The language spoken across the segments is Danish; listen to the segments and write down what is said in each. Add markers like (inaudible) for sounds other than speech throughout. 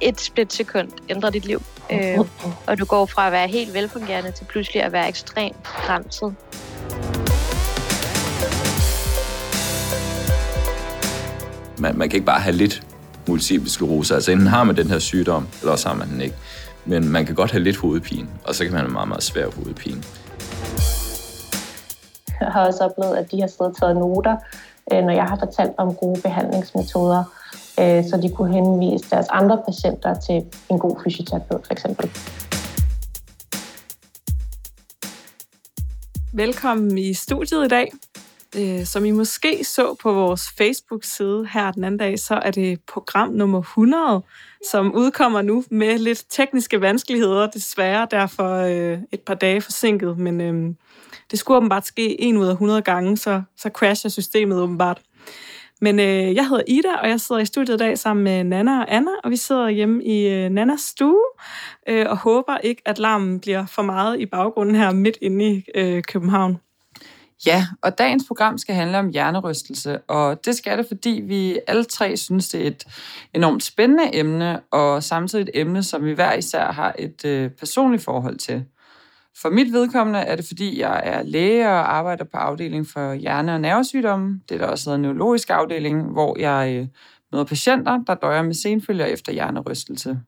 et splitsekund ændrer dit liv. Øh, og du går fra at være helt velfungerende til pludselig at være ekstremt begrænset. Man, man kan ikke bare have lidt multiple sklerose. Altså enten har man den her sygdom, eller også har man den ikke. Men man kan godt have lidt hovedpine, og så kan man have meget, meget svær hovedpine. Jeg har også oplevet, at de har siddet og taget noter, øh, når jeg har fortalt om gode behandlingsmetoder, øh, så de kunne henvise deres andre patienter til en god fysioterapeut for eksempel. Velkommen i studiet i dag. Øh, som I måske så på vores Facebook-side her den anden dag, så er det program nummer 100, som udkommer nu med lidt tekniske vanskeligheder, desværre derfor øh, et par dage forsinket, men øh, det skulle åbenbart ske en ud af 100 gange, så, så crasher systemet åbenbart. Men øh, jeg hedder Ida, og jeg sidder i studiet i dag sammen med Nana og Anna, og vi sidder hjemme i øh, Nannas stue, øh, og håber ikke, at larmen bliver for meget i baggrunden her midt inde i øh, København. Ja, og dagens program skal handle om hjernerystelse, og det skal det, fordi vi alle tre synes, det er et enormt spændende emne, og samtidig et emne, som vi hver især har et øh, personligt forhold til. For mit vedkommende er det, fordi jeg er læge og arbejder på afdeling for hjerne- og nervesygdomme. Det er der også hedder neurologisk afdeling, hvor jeg øh, møder patienter, der døjer med senfølger efter hjernerystelse.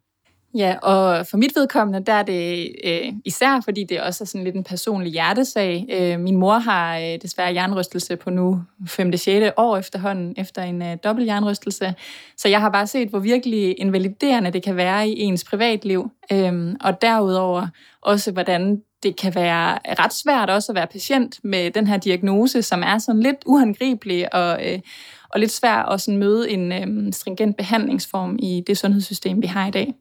Ja, og for mit vedkommende, der er det øh, især, fordi det også er sådan lidt en personlig hjertesag. Øh, min mor har øh, desværre jernrystelse på nu 5. 6. år efterhånden, efter en øh, dobbelt jernrystelse. Så jeg har bare set, hvor virkelig invaliderende det kan være i ens privatliv. Øh, og derudover også, hvordan det kan være ret svært også at være patient med den her diagnose, som er sådan lidt uangribelig og, øh, og lidt svært at sådan møde en øh, stringent behandlingsform i det sundhedssystem, vi har i dag.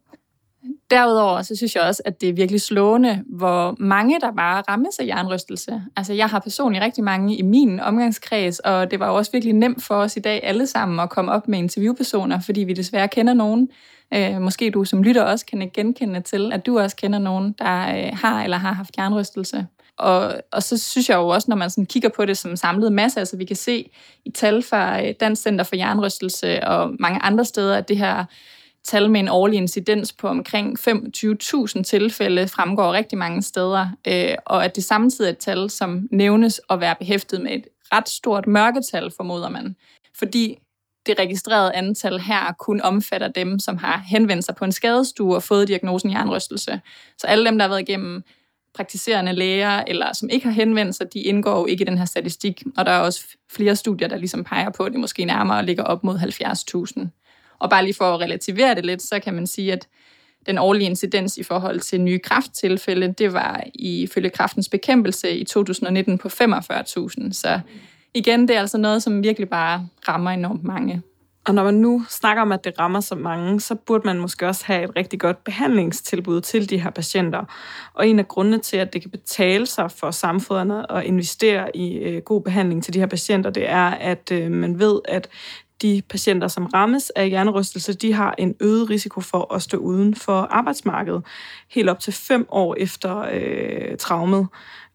Derudover så synes jeg også, at det er virkelig slående, hvor mange der bare rammes af jernrystelse. Altså jeg har personligt rigtig mange i min omgangskreds, og det var jo også virkelig nemt for os i dag alle sammen at komme op med interviewpersoner, fordi vi desværre kender nogen. Øh, måske du som lytter også kan genkende til, at du også kender nogen, der øh, har eller har haft jernrystelse. Og, og så synes jeg jo også, når man sådan kigger på det som samlet masse, altså vi kan se i tal fra øh, Dansk Center for Jernrystelse og mange andre steder, at det her tal med en årlig incidens på omkring 25.000 tilfælde fremgår rigtig mange steder, øh, og at det samtidig er et tal, som nævnes at være behæftet med et ret stort mørketal, formoder man. Fordi det registrerede antal her kun omfatter dem, som har henvendt sig på en skadestue og fået diagnosen hjernerystelse. Så alle dem, der har været igennem praktiserende læger, eller som ikke har henvendt sig, de indgår jo ikke i den her statistik. Og der er også flere studier, der ligesom peger på, at det måske nærmere ligger op mod 70.000. Og bare lige for at relativere det lidt, så kan man sige, at den årlige incidens i forhold til nye krafttilfælde, det var ifølge kraftens bekæmpelse i 2019 på 45.000. Så igen, det er altså noget, som virkelig bare rammer enormt mange. Og når man nu snakker om, at det rammer så mange, så burde man måske også have et rigtig godt behandlingstilbud til de her patienter. Og en af grundene til, at det kan betale sig for samfundet at investere i øh, god behandling til de her patienter, det er, at øh, man ved, at de patienter, som rammes af hjernerystelse, de har en øget risiko for at stå uden for arbejdsmarkedet helt op til fem år efter øh, traumet.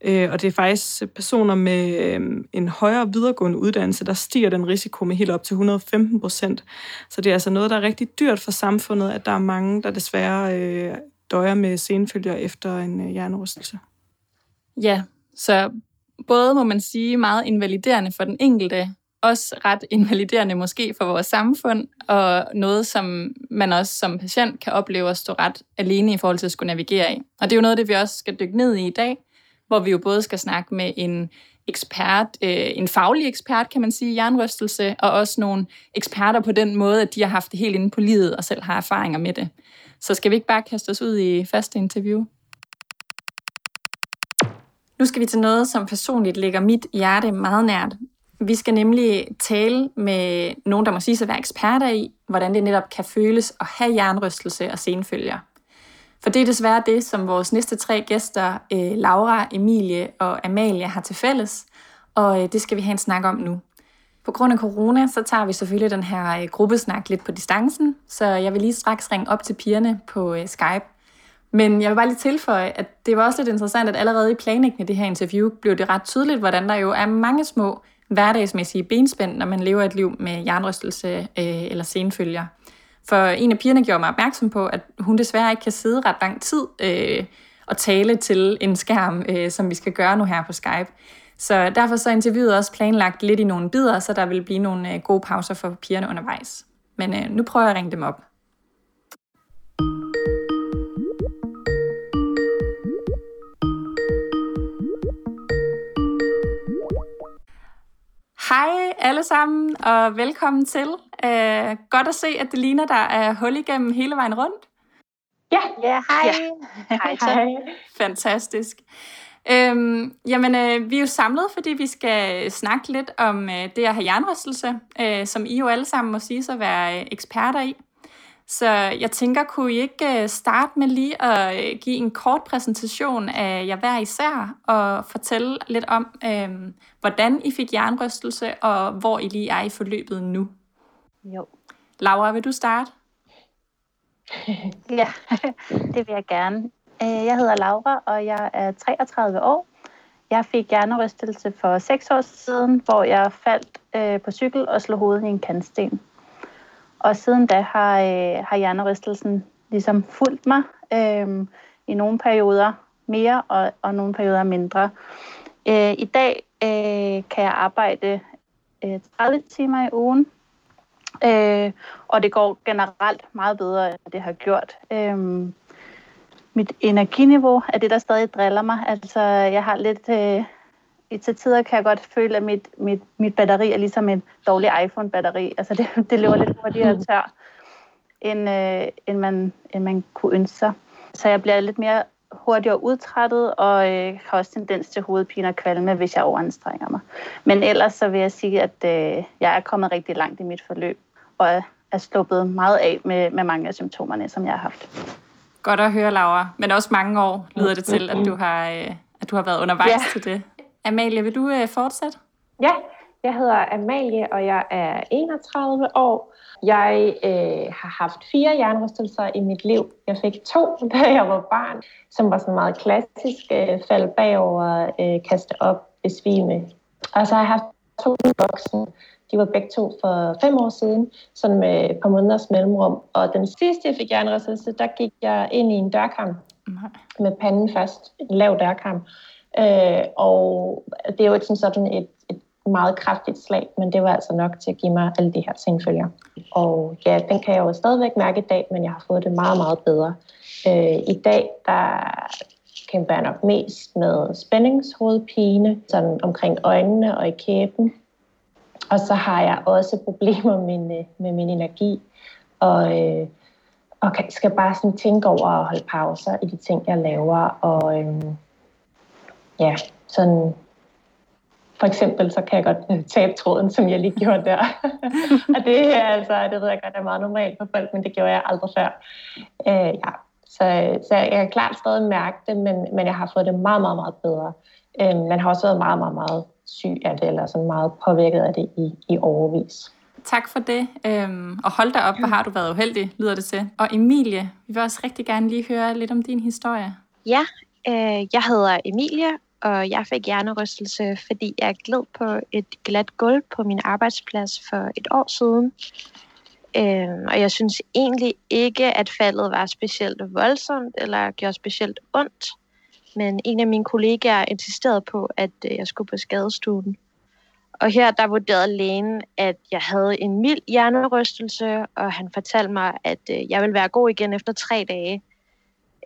Øh, og det er faktisk personer med øh, en højere videregående uddannelse, der stiger den risiko med helt op til 115 procent. Så det er altså noget, der er rigtig dyrt for samfundet, at der er mange, der desværre øh, døjer med senfølger efter en øh, hjernerystelse. Ja, så både må man sige meget invaliderende for den enkelte, også ret invaliderende måske for vores samfund, og noget, som man også som patient kan opleve at stå ret alene i forhold til at skulle navigere i. Og det er jo noget af det, vi også skal dykke ned i i dag, hvor vi jo både skal snakke med en ekspert, øh, en faglig ekspert, kan man sige, i jernrystelse, og også nogle eksperter på den måde, at de har haft det helt inde på livet og selv har erfaringer med det. Så skal vi ikke bare kaste os ud i første interview? Nu skal vi til noget, som personligt ligger mit hjerte meget nært, vi skal nemlig tale med nogen, der må sige sig at være eksperter i, hvordan det netop kan føles at have jernrystelse og senfølger. For det er desværre det, som vores næste tre gæster, øh, Laura, Emilie og Amalie, har til fælles, og øh, det skal vi have en snak om nu. På grund af corona, så tager vi selvfølgelig den her øh, gruppesnak lidt på distancen, så jeg vil lige straks ringe op til pigerne på Skype. Men jeg vil bare lige tilføje, at det var også lidt interessant, at allerede i planlægningen af det her interview blev det ret tydeligt, hvordan der jo er mange små hverdagsmæssige benspænd, når man lever et liv med jernrystelse øh, eller senfølger. For en af pigerne gjorde mig opmærksom på, at hun desværre ikke kan sidde ret lang tid øh, og tale til en skærm, øh, som vi skal gøre nu her på Skype. Så derfor så interviewet også planlagt lidt i nogle bidder, så der vil blive nogle øh, gode pauser for pigerne undervejs. Men øh, nu prøver jeg at ringe dem op. Hej alle sammen, og velkommen til. Uh, godt at se, at det ligner, der er hul igennem hele vejen rundt. Ja, Ja, hej. Ja. hej. hej. Fantastisk. Øhm, jamen, øh, vi er jo samlet, fordi vi skal snakke lidt om øh, det at have jernrystelse, øh, som I jo alle sammen må sige sig være øh, eksperter i. Så jeg tænker, kunne I ikke øh, starte med lige at øh, give en kort præsentation af jer hver især, og fortælle lidt om, øh, hvordan I fik jernrystelse, og hvor I lige er i forløbet nu. Jo. Laura, vil du starte? (laughs) Ja, (laughs) det vil jeg gerne. Øh, Jeg hedder Laura, og jeg er 33 år. Jeg fik hjernerystelse for 6 år siden, hvor jeg faldt øh, på cykel og slog hovedet i en kantsten. Og siden da har, øh, har hjernerystelsen ligesom fulgt mig øh, i nogle perioder mere og, og nogle perioder mindre. Øh, I dag øh, kan jeg arbejde øh, 30 timer i ugen, øh, og det går generelt meget bedre, end det har gjort. Øh, mit energiniveau er det, der stadig driller mig. Altså, jeg har lidt... Øh, til tider kan jeg godt føle, at mit, mit, mit batteri er ligesom en dårlig iPhone-batteri. Altså, det, (laughs) det løber lidt hurtigere tør, end, øh, end, man, end man kunne ønske sig. Så jeg bliver lidt mere hurtigere udtrættet, og øh, har også tendens til hovedpine og kvalme, hvis jeg overanstrenger mig. Men ellers så vil jeg sige, at øh, jeg er kommet rigtig langt i mit forløb, og er, er sluppet meget af med, med mange af symptomerne, som jeg har haft. Godt at høre, Laura. Men også mange år lyder det til, at du har, øh, at du har været undervejs Ja. til det. Amalie, vil du øh, fortsætte? Ja, jeg hedder Amalie, og jeg er 31 år. Jeg øh, har haft fire hjernerystelser i mit liv. Jeg fik to, (laughs) da jeg var barn, som var sådan meget klassisk. Øh, fald bagover, øh, kaste op, besvime. Og så har jeg haft to voksne. De var begge to for fem år siden, sådan med et par måneders mellemrum. Og den sidste, jeg fik hjernerystelse, der gik jeg ind i en dørkarm Nej. med panden først, en lav dørkarm. Øh, og det er jo ikke sådan, sådan et, et meget kraftigt slag, men det var altså nok til at give mig alle de her senfølger. Og ja, den kan jeg jo stadigvæk mærke i dag, men jeg har fået det meget, meget bedre. Øh, I dag, der kæmper jeg nok mest med spændingshovedpine, sådan omkring øjnene og i kæben. Og så har jeg også problemer med, øh, med min energi, og, øh, og skal bare sådan tænke over at holde pauser i de ting, jeg laver, og Øh, ja, sådan for eksempel, så kan jeg godt øh, tabe tråden, som jeg lige gjorde der. (laughs) og det er altså, det ved jeg godt, er meget normalt for folk, men det gjorde jeg aldrig før. Øh, ja. så, så jeg kan klart stadig mærke det, men, men jeg har fået det meget, meget, meget bedre. Øh, man har også været meget, meget, meget syg af det, eller sådan meget påvirket af det i, i overvis. Tak for det. Øhm, og hold da op, hvor har du været uheldig, lyder det til. Og Emilie, vi vil også rigtig gerne lige høre lidt om din historie. Ja, øh, jeg hedder Emilie, og jeg fik hjernerystelse, fordi jeg gled på et glat gulv på min arbejdsplads for et år siden. Øh, og jeg synes egentlig ikke, at faldet var specielt voldsomt eller gjorde specielt ondt. Men en af mine kollegaer insisterede på, at øh, jeg skulle på skadestuen. Og her der vurderede lægen, at jeg havde en mild hjernerystelse, og han fortalte mig, at øh, jeg ville være god igen efter tre dage.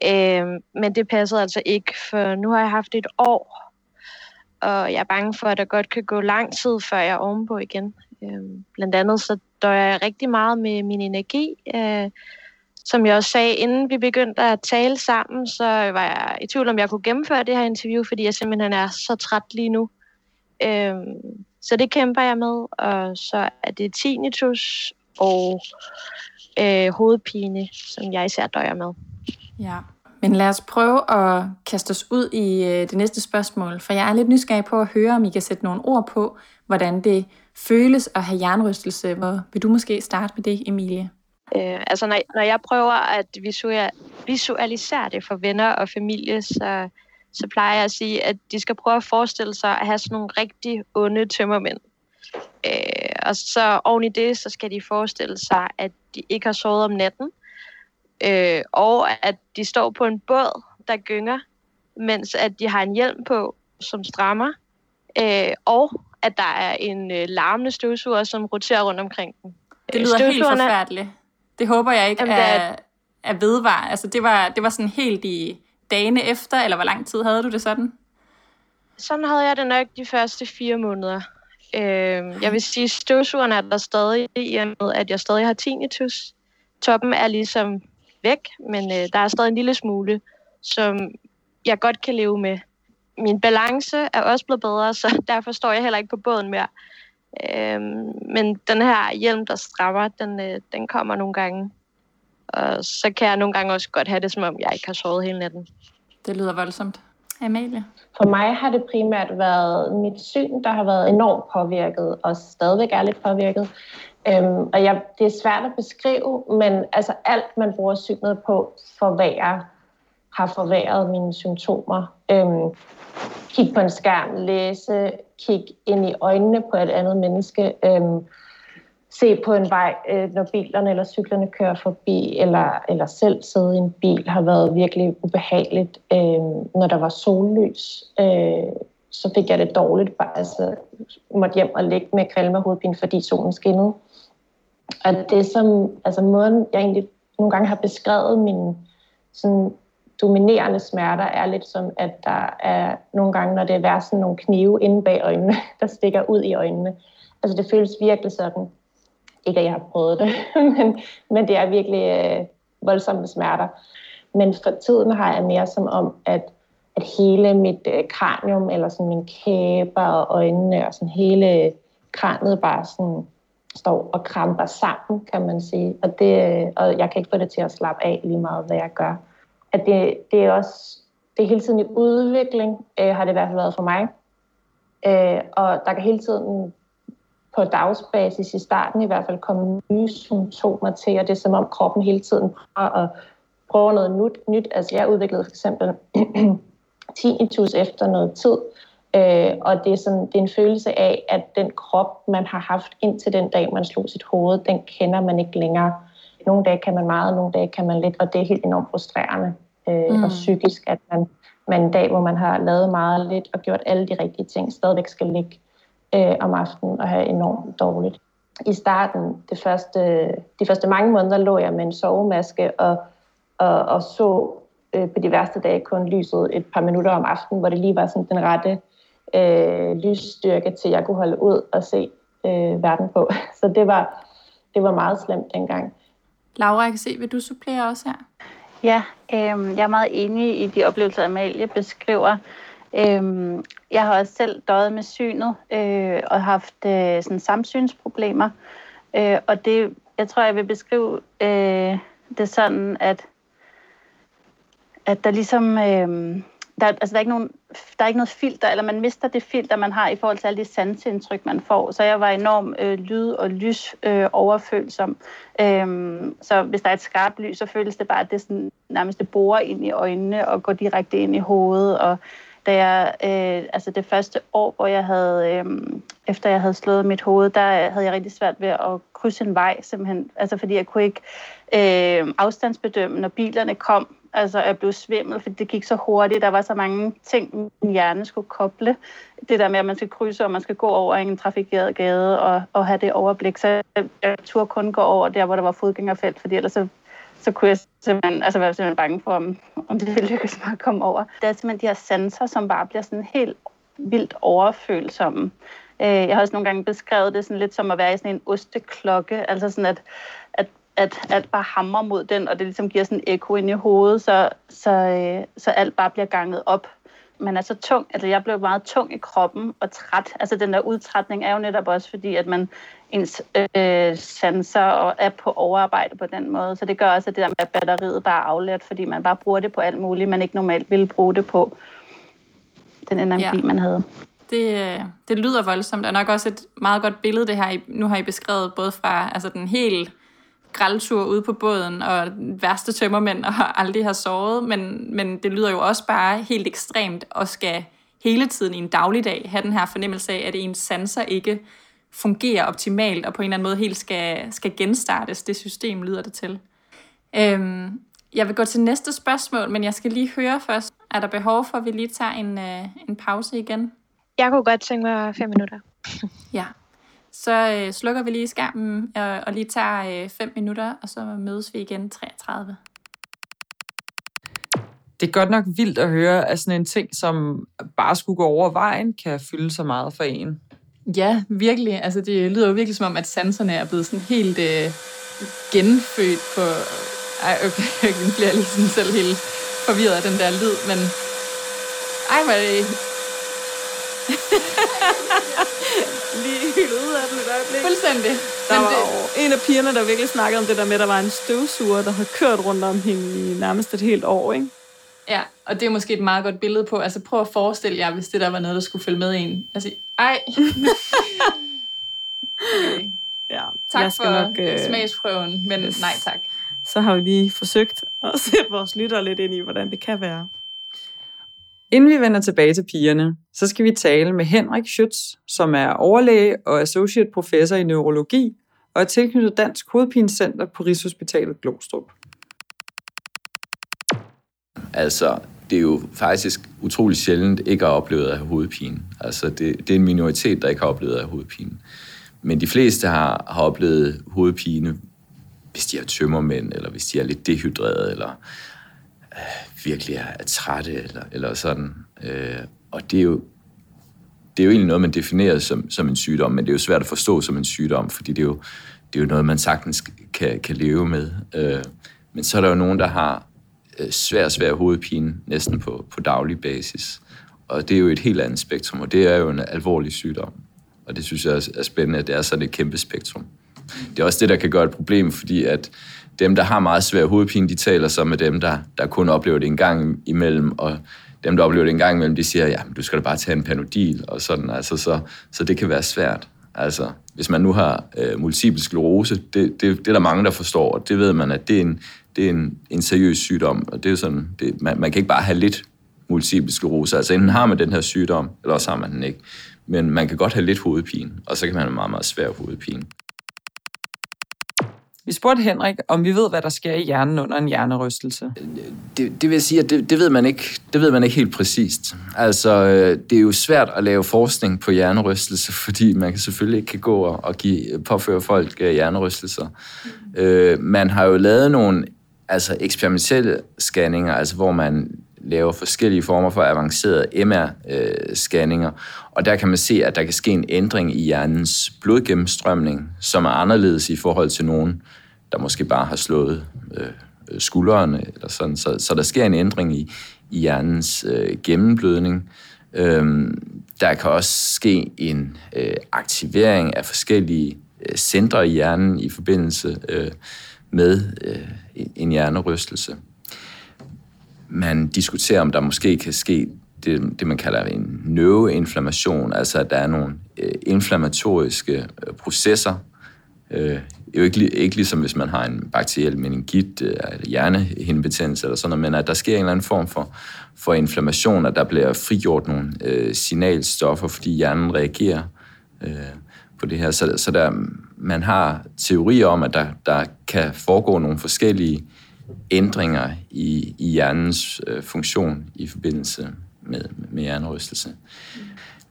Øh, men det passede altså ikke, for nu har jeg haft et år, og jeg er bange for, at der godt kan gå lang tid, før jeg er ovenpå igen. Øh, blandt andet så døjer jeg rigtig meget med min energi. Øh, som jeg også sagde, inden vi begyndte at tale sammen, så var jeg i tvivl, om jeg kunne gennemføre det her interview, fordi jeg simpelthen er så træt lige nu. Øh, så det kæmper jeg med, og så er det tinnitus og øh, hovedpine, som jeg især døjer med. Ja. Men lad os prøve at kaste os ud i øh, det næste spørgsmål, for jeg er lidt nysgerrig på at høre, om I kan sætte nogle ord på, hvordan det føles at have jernrystelse. Hvor vil du måske starte med det, Emilie? Øh, altså når, når jeg prøver at visualisere, visualisere det for venner og familie, så, så plejer jeg at sige, at de skal prøve at forestille sig at have sådan nogle rigtig onde tømmermænd. Øh, og så oven i det, så skal de forestille sig, at de ikke har sovet om natten, øh, og at de står på en båd, der gynger, mens at de har en hjelm på, som strammer, øh, og at der er en øh, larmende støvsuger, som roterer rundt omkring dem. Det lyder helt forfærdeligt. Det håber jeg ikke Jamen, er, er vedvar. Altså, det var, det var sådan helt i dagene efter, eller hvor lang tid havde du det sådan? Sådan havde jeg det nok de første fire måneder. Øh, jeg vil sige, at støvsugeren er der stadig, i og med, at jeg stadig har tinnitus. Toppen er ligesom væk, men øh, der er stadig en lille smule, som jeg godt kan leve med. Min balance er også blevet bedre, (laughs) så derfor står jeg heller ikke på båden mere. Øh, men den her hjelm, der strammer, den, øh, den kommer nogle gange. Og så kan jeg nogle gange også godt have det, som om jeg ikke har sovet hele natten. Det lyder voldsomt. Amalie? For mig har det primært været mit syn, der har været enormt påvirket, og stadigvæk er lidt påvirket. Øhm, og jeg, det er svært at beskrive, men altså alt, man bruger synet på, forværre, har forværret mine symptomer. Øhm, kig på en skærm, læse, kig ind i øjnene på et andet menneske. Øhm, se på en vej, øh, når bilerne eller cyklerne kører forbi, eller, eller selv sidde i en bil, har været virkelig ubehageligt. Øhm, når der var sollys, øh, så fik jeg det dårligt. Bare, altså, måtte hjem og ligge med kvalme og hovedpine, fordi solen skinnede. Og det som, altså måden, jeg egentlig nogle gange har beskrevet mine sådan, dominerende smerter, er lidt som, at der er nogle gange, når det er værd, sådan nogle knive inde bag øjnene, (laughs) der stikker ud i øjnene. Altså det føles virkelig sådan, ikke at jeg har prøvet det, (laughs) men, men det er virkelig øh, voldsomme smerter. Men for tiden har jeg mere som om, at, at hele mit øh, kranium, eller sådan min kæber og øjnene, og sådan hele kraniet bare sådan står og kramper sammen, kan man sige. Og, det, øh, og jeg kan ikke få det til at slappe af lige meget, hvad jeg gør. At det, det er også det er hele tiden i udvikling, øh, har det i hvert fald været for mig. Øh, og der kan hele tiden på dagsbasis i starten i hvert fald komme nye symptomer til, og det er som om kroppen hele tiden prøver at prøve noget nyt. nyt. Altså jeg udviklede for eksempel (clears throat) tinnitus efter noget tid, øh, og det er, sådan, det er en følelse af, at den krop, man har haft indtil den dag, man slog sit hoved, den kender man ikke længere. Nogle dage kan man meget, nogle dage kan man lidt, og det er helt enormt frustrerende øh, mm. og psykisk, at man, man en dag, hvor man har lavet meget lidt og gjort alle de rigtige ting, stadigvæk skal ligge øh, om aftenen og have enormt dårligt. I starten, det første, de første mange måneder, lå jeg med en sovemaske og, og, og så øh, på de værste dage kun lyset et par minutter om aftenen, hvor det lige var sådan den rette øh, lysstyrke til, at jeg kunne holde ud og se øh, verden på. (laughs) Så det var, det var meget slemt dengang. Laura, jeg kan se, vil du supplere også her? Ja, øh, jeg er meget enig i de oplevelser, Amalie beskriver. Øhm, jeg har også selv døjet med synet øh, og haft øh, sådan samsynsproblemer. Øh, og det, jeg tror, jeg vil beskrive øh, det sådan, at, at der ligesom... Øh, der, altså, der, er ikke nogen, der er ikke noget filter, eller man mister det filter, man har i forhold til alle de sansindtryk, man får. Så jeg var enormt øh, lyd- og lys øh, overfølsom. Øhm, så hvis der er et skarpt lys, så føles det bare, at det sådan, nærmest det borer ind i øjnene og går direkte ind i hovedet. Og da jeg, øh, altså det første år, hvor jeg havde, øh, efter jeg havde slået mit hoved, der havde jeg rigtig svært ved at krydse en vej, simpelthen. Altså fordi jeg kunne ikke øh, afstandsbedømme, når bilerne kom. Altså jeg blev svimmel, fordi det gik så hurtigt. Der var så mange ting, min hjerne skulle koble. Det der med, at man skal krydse, og man skal gå over en trafikeret gade og, og have det overblik. Så jeg, turde kun gå over der, hvor der var fodgængerfelt, fordi ellers så så kunne jeg simpelthen altså være simpelthen bange for, om, om det ville lykkes mig at komme over. Det er simpelthen de her sanser, som bare bliver sådan helt vildt overfølsomme. Øh, jeg har også nogle gange beskrevet det sådan lidt som at være i sådan en osteklokke, altså sådan at, at alt bare hammer mod den, og det ligesom giver sådan en ekko ind i hovedet, så, så, øh, så alt bare bliver ganget op man er så tung, altså jeg blev meget tung i kroppen og træt. Altså den der udtrætning er jo netop også fordi, at man ens øh, sanser og er på overarbejde på den måde. Så det gør også, at det der med at batteriet bare er aflært, fordi man bare bruger det på alt muligt, man ikke normalt ville bruge det på den energi, ja. man havde. Det, øh, det lyder voldsomt, og nok også et meget godt billede, det her. Nu har I beskrevet både fra altså den helt græltur ude på båden, og værste tømmermænd, og (laughs) aldrig har sovet, men, men det lyder jo også bare helt ekstremt, og skal hele tiden i en dagligdag have den her fornemmelse af, at ens sanser ikke fungerer optimalt, og på en eller anden måde helt skal, skal genstartes, det system lyder det til. Øhm, jeg vil gå til næste spørgsmål, men jeg skal lige høre først, er der behov for, at vi lige tager en, øh, en pause igen? Jeg kunne godt tænke mig fem minutter. Ja. Så øh, slukker vi lige skærmen og, og lige tager øh, fem minutter, og så mødes vi igen 33. Det er godt nok vildt at høre, at sådan en ting, som bare skulle gå over vejen, kan fylde så meget for en. Ja, virkelig. Altså, det lyder jo virkelig som om, at sanserne er blevet sådan helt øh, genfødt på... Ej, okay, (laughs) jeg bliver lige sådan selv helt forvirret af den der lyd, men... Ej, hvor er det... (laughs) Lige hyldet ud af den et øjeblik. Fuldstændig. Der Men var det, en af pigerne, der virkelig snakkede om det der med, at der var en støvsuger, der havde kørt rundt om hende i nærmest et helt år, ikke? ja, og det er måske et meget godt billede på... Altså, prøv at forestille jer, hvis det der var noget, der skulle følge med en. Altså, ej. (laughs) okay. Ja, Tak jeg skal for nok, øh, smagsprøven, men yes. nej tak. Så har vi lige forsøgt at (laughs) sætte vores lytter lidt ind i, hvordan det kan være. Inden vi vender tilbage til pigerne, så skal vi tale med Henrik Schütz, som er overlæge og associate professor i neurologi og er tilknyttet Dansk Hovedpinecenter på Rigshospitalet Glostrup. Altså, det er jo faktisk utrolig sjældent ikke at opleve at have hovedpine. Altså, det, det er en minoritet, der ikke har oplevet at have hovedpine. Men de fleste har, har oplevet hovedpine, hvis de er tømmermænd, eller hvis de er lidt dehydreret, eller virkelig er, er trætte, eller, eller sådan. Øh, og det er jo det er jo egentlig noget, man definerer som, som en sygdom, men det er jo svært at forstå som en sygdom, fordi det er jo, det er jo noget, man sagtens kan, kan leve med. Øh, men så er der jo nogen, der har øh, svær, svær hovedpine næsten på, på daglig basis. Og det er jo et helt andet spektrum, og det er jo en alvorlig sygdom. Og det synes jeg er er spændende, at det er sådan et kæmpe spektrum. Det er også det, der kan gøre et problem, fordi at dem, der har meget svær hovedpine, de taler så med dem, der, der kun oplever det en gang imellem, og dem, der oplever det en gang imellem, de siger, ja, men du skal da bare tage en panodil, og sådan, altså, så, så det kan være svært. Altså, hvis man nu har øh, multiple sklerose, det, det, det er der mange, der forstår, og det ved man, at det er en, det er en, en seriøs sygdom, og det er sådan, det, man, man kan ikke bare have lidt multiple sklerose, altså enten har man den her sygdom, eller også har man den ikke. Men man kan godt have lidt hovedpine, og så kan man have meget, meget svær hovedpine. Vi spurgte Henrik, om vi ved, hvad der sker i hjernen under en hjernerystelse. Det, det vil sige, at det, det, ved man ikke, det ved man ikke helt præcist. Altså, øh, det er jo svært at lave forskning på hjernerystelse, (laughs) fordi man selvfølgelig ikke kan gå og, og give, påføre folk øh, hjernerystelser. Mm. Øh, man har jo lavet nogle altså eksperimentelle scanninger, altså hvor man laver forskellige former for avancerede MR-scanninger, og der kan man se, at der kan ske en ændring i hjernens blodgennemstrømning, som er anderledes i forhold til nogen, der måske bare har slået øh, skuldrene, eller sådan. Så, så der sker en ændring i, i hjernens øh, gennemblødning. Øhm, der kan også ske en øh, aktivering af forskellige øh, centre i hjernen i forbindelse øh, med øh, en hjernerystelse. Man diskuterer, om der måske kan ske det, det man kalder en neuroinflammation, altså at der er nogle øh, inflammatoriske øh, processer. Øh, det er jo ikke, ikke ligesom hvis man har en bakteriel meningit, øh, eller hjernehindebetændelse eller sådan noget, men at der sker en eller anden form for, for inflammation, at der bliver frigjort nogle øh, signalstoffer, fordi hjernen reagerer øh, på det her. Så, så der, man har teorier om, at der, der kan foregå nogle forskellige ændringer i, i hjernens øh, funktion i forbindelse med, med hjernerystelse.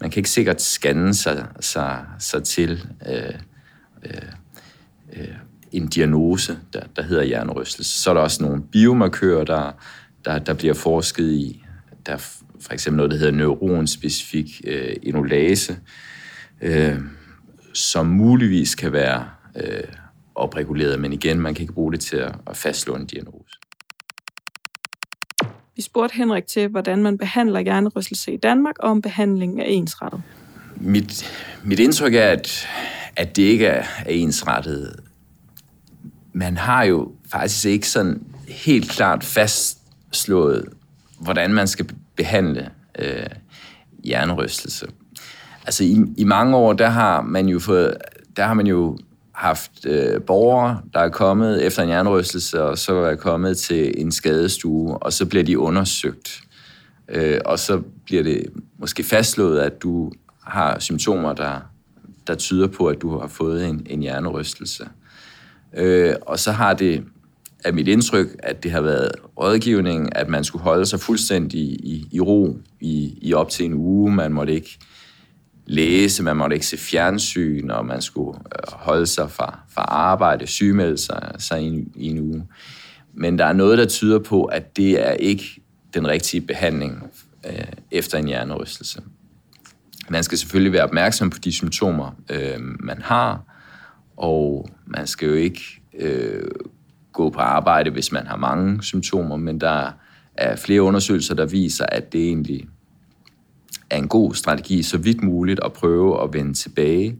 Man kan ikke sikkert scanne sig, sig, sig til øh, øh, øh, en diagnose, der, der hedder hjernerystelse. Så er der også nogle biomarkører, der, der, der bliver forsket i. Der er for eksempel noget, der hedder neuronspecifik øh, enolase, øh, som muligvis kan være øh, opreguleret, men igen, man kan ikke bruge det til at, fastslå en diagnose. Vi spurgte Henrik til, hvordan man behandler hjernerystelse i Danmark, og om behandlingen er ensrettet. Mit, mit indtryk er, at, at det ikke er, er ensrettet. Man har jo faktisk ikke sådan helt klart fastslået, hvordan man skal behandle øh, hjernerystelse. Altså i, i mange år, der har man jo fået, der har man jo haft øh, borgere, der er kommet efter en hjernerystelse, og så er kommet til en skadestue, og så bliver de undersøgt. Øh, og så bliver det måske fastslået, at du har symptomer, der der tyder på, at du har fået en, en hjernerystelse. Øh, og så har det, af mit indtryk, at det har været rådgivning, at man skulle holde sig fuldstændig i, i ro i, i op til en uge. Man måtte ikke læse, man måtte ikke se fjernsyn, og man skulle øh, holde sig fra, fra arbejde, sygemelde sig, sig i, en, i en uge. Men der er noget, der tyder på, at det er ikke den rigtige behandling øh, efter en hjernerystelse. Man skal selvfølgelig være opmærksom på de symptomer, øh, man har, og man skal jo ikke øh, gå på arbejde, hvis man har mange symptomer, men der er flere undersøgelser, der viser, at det egentlig er en god strategi, så vidt muligt at prøve at vende tilbage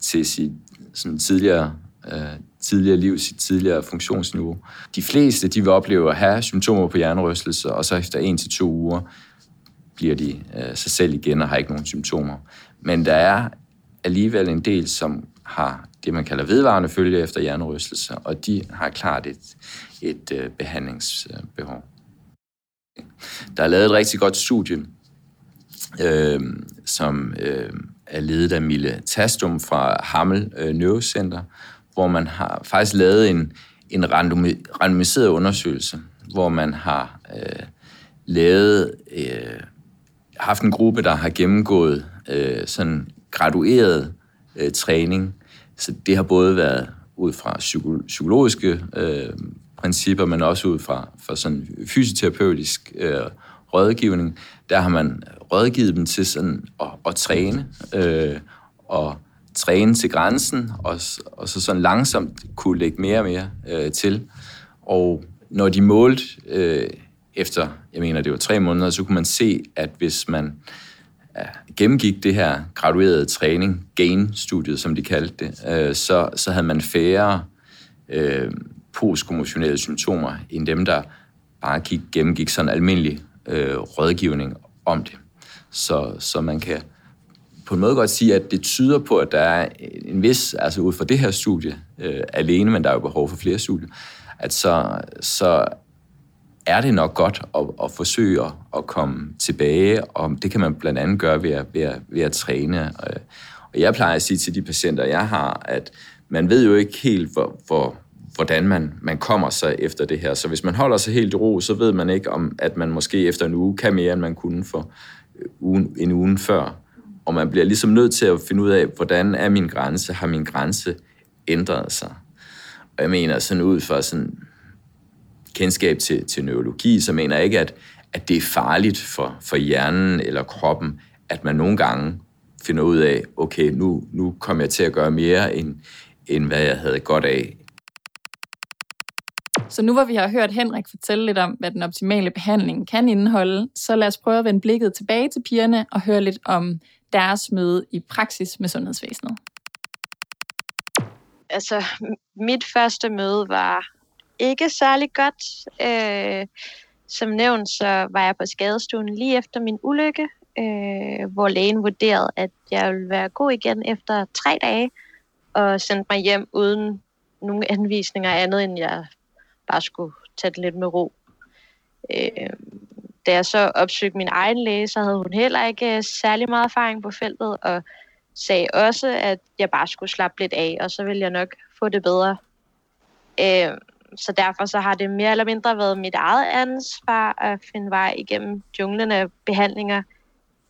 til sit sådan tidligere, øh, tidligere liv, sit tidligere funktionsniveau. De fleste de vil opleve at have symptomer på hjernerystelse, og så efter en til to uger bliver de øh, sig selv igen og har ikke nogen symptomer. Men der er alligevel en del, som har det, man kalder vedvarende følge efter hjernerystelse, og de har klart et, et øh, behandlingsbehov. Der er lavet et rigtig godt studie, øh, som øh, er ledet af Mille Tastum fra Hammel øh, Neurocenter, hvor man har faktisk lavet en, en randomiseret undersøgelse, hvor man har øh, lavet, øh, haft en gruppe, der har gennemgået øh, sådan gradueret øh, træning. Så det har både været ud fra psykologiske øh, principper, men også ud fra, fra sådan fysioterapeutisk øh, rådgivning. Der har man rådgivet dem til sådan at, at træne, øh, og træne til grænsen, og, og så sådan langsomt kunne lægge mere og mere øh, til. Og når de målte øh, efter, jeg mener det var tre måneder, så kunne man se, at hvis man ja, gennemgik det her graduerede træning, GAIN-studiet, som de kaldte det, øh, så, så havde man færre øh, postkommotionelle symptomer, end dem, der bare gik, gennemgik sådan almindelig øh, rådgivning om det. Så, så man kan på en måde godt sige, at det tyder på, at der er en vis, altså ud fra det her studie øh, alene, men der er jo behov for flere studier, at så, så er det nok godt at, at forsøge at komme tilbage, og det kan man blandt andet gøre ved at, ved at, ved at træne. Øh, og jeg plejer at sige til de patienter, jeg har, at man ved jo ikke helt, hvor, hvor, hvordan man, man kommer sig efter det her. Så hvis man holder sig helt i ro, så ved man ikke, om at man måske efter en uge kan mere, end man kunne for øh, ugen, en uge før. Og man bliver ligesom nødt til at finde ud af, hvordan er min grænse? Har min grænse ændret sig? Og jeg mener sådan ud fra sådan kendskab til, til neurologi, så mener jeg ikke, at, at det er farligt for, for hjernen eller kroppen, at man nogle gange finder ud af, okay, nu, nu kommer jeg til at gøre mere, end, end hvad jeg havde godt af så nu hvor vi har hørt Henrik fortælle lidt om, hvad den optimale behandling kan indeholde, så lad os prøve at vende blikket tilbage til pigerne og høre lidt om deres møde i praksis med sundhedsvæsenet. Altså, mit første møde var ikke særlig godt. Øh, som nævnt, så var jeg på skadestuen lige efter min ulykke, øh, hvor lægen vurderede, at jeg ville være god igen efter tre dage, og sendte mig hjem uden nogle anvisninger andet, end jeg bare skulle tage det lidt med ro. Øh, da jeg så opsøgte min egen læge, så havde hun heller ikke øh, særlig meget erfaring på feltet, og sagde også, at jeg bare skulle slappe lidt af, og så ville jeg nok få det bedre. Øh, så derfor så har det mere eller mindre været mit eget ansvar at finde vej igennem junglen af behandlinger,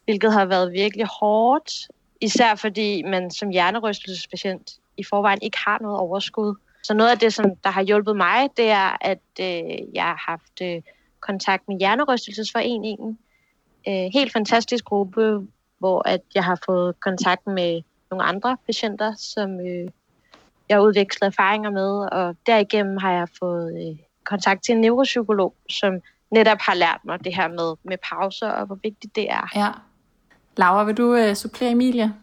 hvilket har været virkelig hårdt, især fordi man som hjernerystelsespatient i forvejen ikke har noget overskud. Så noget af det, som der har hjulpet mig, det er, at øh, jeg har haft øh, kontakt med Hjernerystelsesforeningen. Øh, helt fantastisk gruppe, hvor at jeg har fået kontakt med nogle andre patienter, som øh, jeg har udvekslet erfaringer med, og derigennem har jeg fået øh, kontakt til en neuropsykolog, som netop har lært mig det her med, med pauser, og hvor vigtigt det er. Ja. Laura, vil du øh, supplere Emilie?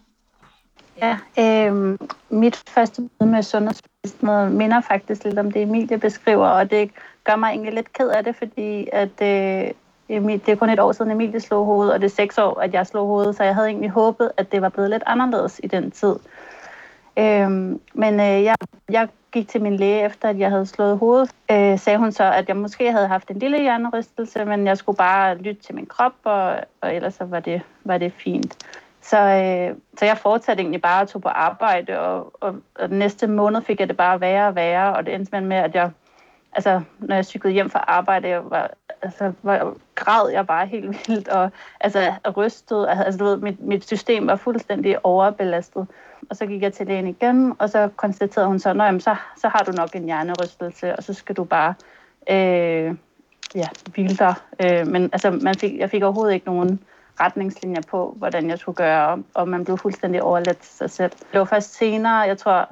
Ja, øh, mit første møde med sundhedsvæsenet minder faktisk lidt om det, Emilie beskriver, og det gør mig egentlig lidt ked af det, fordi at, øh, det er kun et år siden Emilie slog hovedet, og det er seks år, at jeg slog hovedet, så jeg havde egentlig håbet, at det var blevet lidt anderledes i den tid. Øh, men øh, jeg, jeg gik til min læge efter, at jeg havde slået hovedet. Øh, sagde hun så, at jeg måske havde haft en lille hjernerystelse, men jeg skulle bare lytte til min krop, og, og ellers så var det, var det fint. Så, øh, så jeg fortsatte egentlig bare at tog på arbejde, og, og, og den næste måned fik jeg det bare værre og værre, og det endte med, at jeg, altså, når jeg cyklede hjem fra arbejde, jeg var, altså, var, græd jeg bare helt vildt, og altså, rystet, altså, altså, du ved, mit, mit system var fuldstændig overbelastet. Og så gik jeg til lægen igen, og så konstaterede hun så, at så, så har du nok en hjernerystelse, og så skal du bare øh, ja, hvile dig. Øh, men altså, man fik, jeg fik overhovedet ikke nogen retningslinjer på, hvordan jeg skulle gøre, og man blev fuldstændig overladt til sig selv. Det var først senere, jeg tror,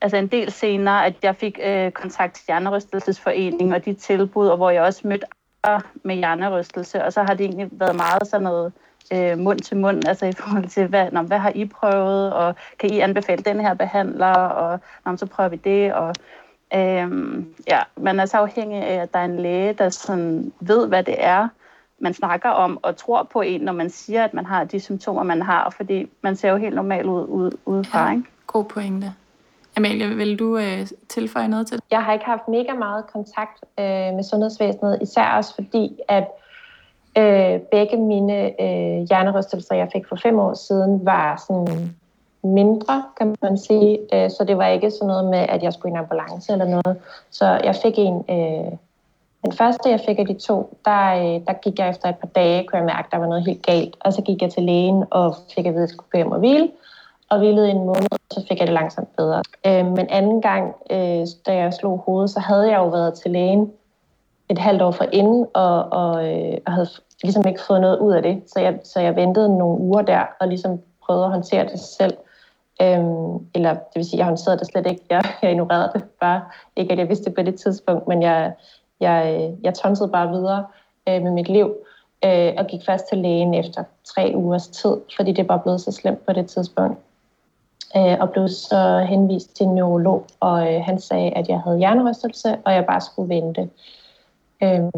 altså en del senere, at jeg fik øh, kontakt til Hjernerystelsesforeningen og de tilbud, og hvor jeg også mødte andre med hjernerystelse, og så har det egentlig været meget sådan noget øh, mund til mund, altså i forhold til, hvad, nå, hvad har I prøvet, og kan I anbefale den her behandler, og nå, så prøver vi det, og øhm, ja, man er så afhængig af, at der er en læge, der sådan ved, hvad det er, man snakker om og tror på en, når man siger, at man har de symptomer, man har, fordi man ser jo helt normal ud, ud udefra. Ja, ikke? god pointe. Amalie, vil du øh, tilføje noget til det? Jeg har ikke haft mega meget kontakt øh, med sundhedsvæsenet, især også fordi, at øh, begge mine øh, hjernerystelser, jeg fik for fem år siden, var sådan mindre, kan man sige. Øh, så det var ikke sådan noget med, at jeg skulle i en ambulance eller noget. Så jeg fik en øh, den første, jeg fik af de to, der, øh, der gik jeg efter et par dage, kunne jeg mærke, at der var noget helt galt. Og så gik jeg til lægen og fik at vide, at jeg skulle gå hjem og hvile. Og hvilede en måned, så fik jeg det langsomt bedre. Øh, men anden gang, øh, da jeg slog hovedet, så havde jeg jo været til lægen et halvt år forinden, og, og, øh, og havde ligesom ikke fået noget ud af det. Så jeg, så jeg ventede nogle uger der, og ligesom prøvede at håndtere det selv. Øhm, eller det vil sige, jeg håndterede det slet ikke. Jeg, jeg ignorerede det bare. Ikke at jeg vidste det på det tidspunkt, men jeg, jeg, jeg tonsede bare videre øh, med mit liv, øh, og gik fast til lægen efter tre ugers tid, fordi det var blevet så slemt på det tidspunkt. Øh, og blev så henvist til en neurolog, og øh, han sagde, at jeg havde hjernerystelse, og jeg bare skulle vente. Øh,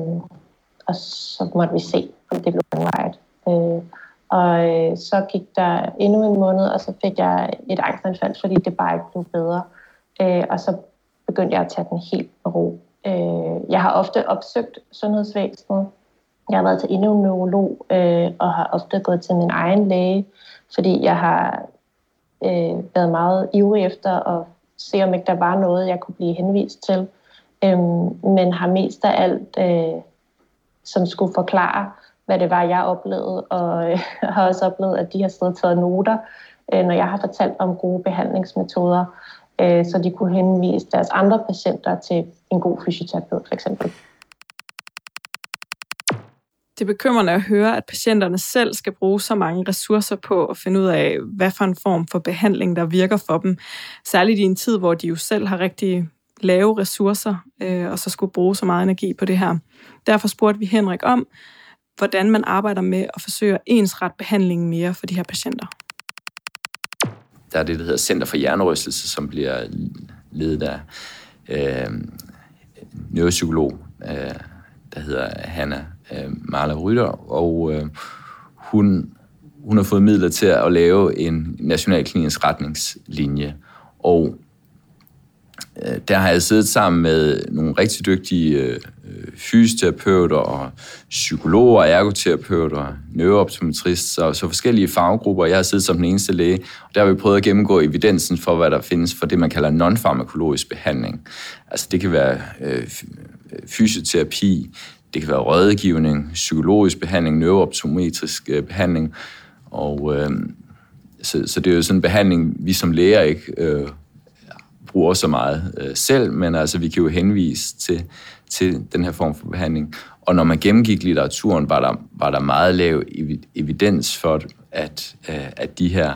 og så måtte vi se, om det blev langvarigt. Øh, og øh, så gik der endnu en måned, og så fik jeg et angstanfald, fordi det bare ikke blev bedre. Øh, og så begyndte jeg at tage den helt med ro. Øh, jeg har ofte opsøgt sundhedsvæsenet. Jeg har været til endnu en neurolog, øh, og har ofte gået til min egen læge, fordi jeg har øh, været meget ivrig efter at se, om ikke der var noget, jeg kunne blive henvist til. Øh, men har mest af alt, øh, som skulle forklare, hvad det var, jeg oplevede, og øh, (laughs) har også oplevet, at de har siddet og taget noter, øh, når jeg har fortalt om gode behandlingsmetoder, øh, så de kunne henvise deres andre patienter til en god fysioterapeut for eksempel. Det er bekymrende at høre, at patienterne selv skal bruge så mange ressourcer på at finde ud af, hvad for en form for behandling, der virker for dem. Særligt i en tid, hvor de jo selv har rigtig lave ressourcer, øh, og så skulle bruge så meget energi på det her. Derfor spurgte vi Henrik om, hvordan man arbejder med at forsøge at ensret behandlingen mere for de her patienter. Der er det, der hedder Center for Hjernerystelse, som bliver ledet af øh, neuropsykolog, øh, der hedder Hanna øh, Marla Rytter, og øh, hun, hun har fået midler til at lave en national klinisk retningslinje. Og Øh, der har jeg siddet sammen med nogle rigtig dygtige øh, øh fysioterapeuter og psykologer, ergoterapeuter, neurooptometrister, så, så forskellige faggrupper. Jeg har siddet som den eneste læge, og der har vi prøvet at gennemgå evidensen for, hvad der findes for det, man kalder non-farmakologisk behandling. Altså det kan være øh, øh fysioterapi, det kan være rådgivning, psykologisk behandling, neurooptometrisk øh, behandling, og øh, så, så det er jo sådan en behandling, vi som læger ikke øh, bruger så meget øh, selv, men altså vi kan jo henvise til, til den her form for behandling. Og når man gennemgik litteraturen, var der, var der meget lav evidens for, at, øh, at de her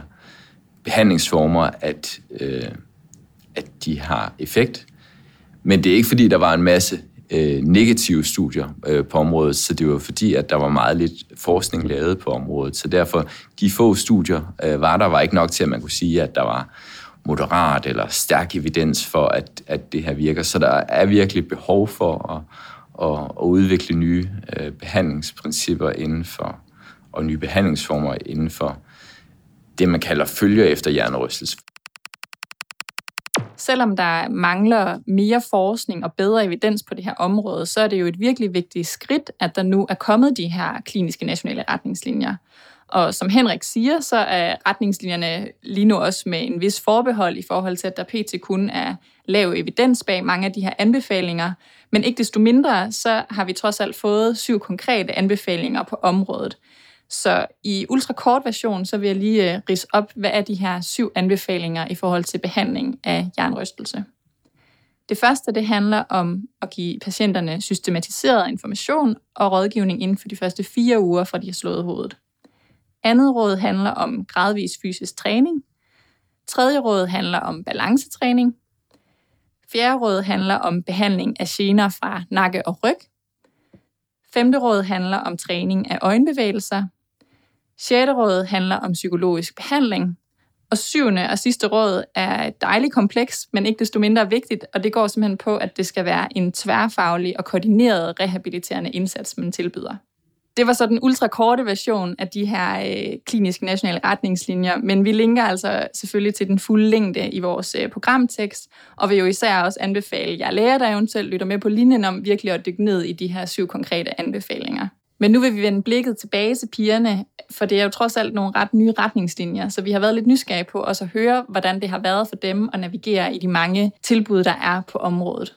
behandlingsformer, at, øh, at de har effekt. Men det er ikke fordi, der var en masse øh, negative studier øh, på området, så det var fordi, at der var meget lidt forskning lavet på området. Så derfor, de få studier øh, var der, var ikke nok til, at man kunne sige, at der var moderat eller stærk evidens for, at, at det her virker. Så der er virkelig behov for at, at, at udvikle nye øh, behandlingsprincipper inden for, og nye behandlingsformer inden for det, man kalder følger efter hjernerystelse. Selvom der mangler mere forskning og bedre evidens på det her område, så er det jo et virkelig vigtigt skridt, at der nu er kommet de her kliniske nationale retningslinjer. Og som Henrik siger, så er retningslinjerne lige nu også med en vis forbehold i forhold til, at der pt. kun er lav evidens bag mange af de her anbefalinger. Men ikke desto mindre, så har vi trods alt fået syv konkrete anbefalinger på området. Så i ultrakort version, så vil jeg lige øh, rise op, hvad er de her syv anbefalinger i forhold til behandling af jernrystelse. Det første det handler om at give patienterne systematiseret information og rådgivning inden for de første fire uger, fra de har slået hovedet. Andet råd handler om gradvis fysisk træning. Tredje råd handler om balancetræning. Fjerde råd handler om behandling af gener fra nakke og ryg. Femte råd handler om træning af øjenbevægelser. Sjette råd handler om psykologisk behandling. Og syvende og sidste råd er et dejligt kompleks, men ikke desto mindre vigtigt, og det går simpelthen på, at det skal være en tværfaglig og koordineret rehabiliterende indsats, man tilbyder. Det var så den ultrakorte version af de her øh, kliniske nationale retningslinjer, men vi linker altså selvfølgelig til den fulde længde i vores øh, programtekst, og vil jo især også anbefale jer læger, der eventuelt lytter med på linjen om virkelig at dykke ned i de her syv konkrete anbefalinger. Men nu vil vi vende blikket tilbage til pigerne, for det er jo trods alt nogle ret nye retningslinjer, så vi har været lidt nysgerrige på også at høre, hvordan det har været for dem at navigere i de mange tilbud, der er på området.